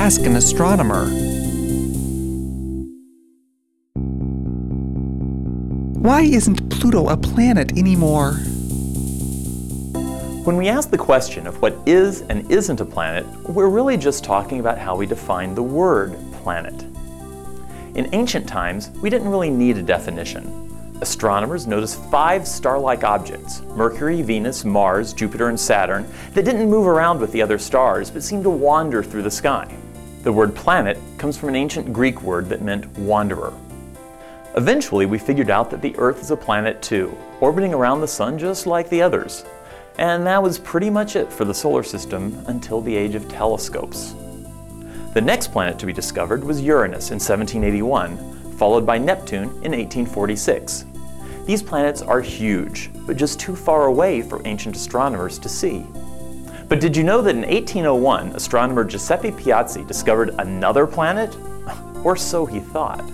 Ask an Astronomer. Why isn't Pluto a planet anymore? When we ask the question of what is and isn't a planet, we're really just talking about how we define the word planet. In ancient times, we didn't really need a definition. Astronomers noticed five star-like objects, Mercury, Venus, Mars, Jupiter, and Saturn, that didn't move around with the other stars but seemed to wander through the sky. The word planet comes from an ancient Greek word that meant wanderer. Eventually, we figured out that the Earth is a planet too, orbiting around the Sun just like the others. And that was pretty much it for the solar system until the age of telescopes. The next planet to be discovered was Uranus in 1781, followed by Neptune in 1846. These planets are huge, but just too far away for ancient astronomers to see. But did you know that in 1801, astronomer Giuseppe Piazzi discovered another planet? Or so he thought.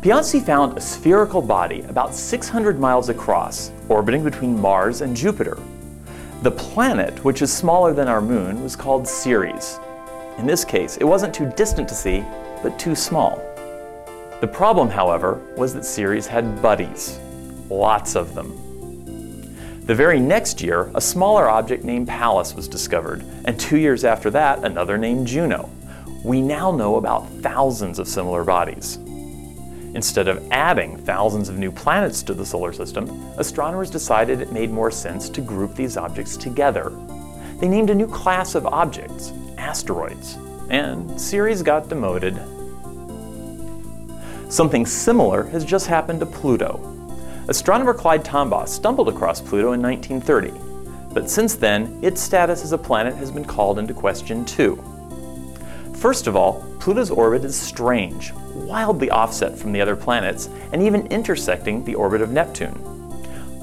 Piazzi found a spherical body about 600 miles across, orbiting between Mars and Jupiter. The planet, which is smaller than our moon, was called Ceres. In this case, it wasn't too distant to see, but too small. The problem, however, was that Ceres had buddies, lots of them. The very next year, a smaller object named Pallas was discovered, and two years after that, another named Juno. We now know about thousands of similar bodies. Instead of adding thousands of new planets to the solar system, astronomers decided it made more sense to group these objects together. They named a new class of objects, asteroids, and Ceres got demoted Something similar has just happened to Pluto. Astronomer Clyde Tombaugh stumbled across Pluto in 1930, but since then, its status as a planet has been called into question too. First of all, Pluto's orbit is strange, wildly offset from the other planets, and even intersecting the orbit of Neptune.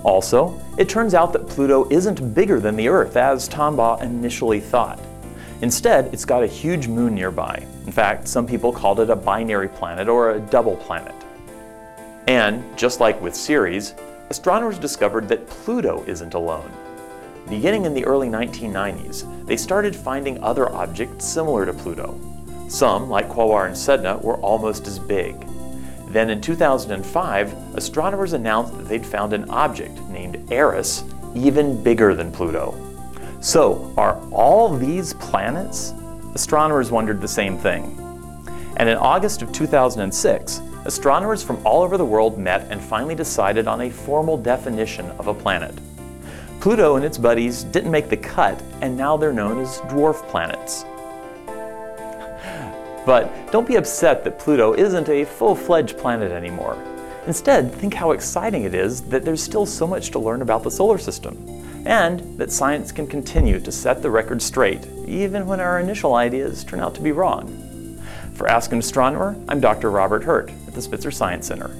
Also, it turns out that Pluto isn't bigger than the Earth as Tombaugh initially thought. Instead, it's got a huge moon nearby. In fact, some people called it a binary planet or a double planet. And, just like with Ceres, astronomers discovered that Pluto isn't alone. Beginning in the early 1990s, they started finding other objects similar to Pluto. Some, like Quaoar and Sedna, were almost as big. Then in 2005, astronomers announced that they'd found an object named Eris even bigger than Pluto. So, are all these planets? Astronomers wondered the same thing. And in August of 2006, astronomers from all over the world met and finally decided on a formal definition of a planet. Pluto and its buddies didn't make the cut, and now they're known as dwarf planets. But don't be upset that Pluto isn't a full-fledged planet anymore. Instead, think how exciting it is that there's still so much to learn about the solar system and that science can continue to set the record straight, even when our initial ideas turn out to be wrong. For Ask an Astronomer, I'm Dr. Robert Hurt at the Spitzer Science Center.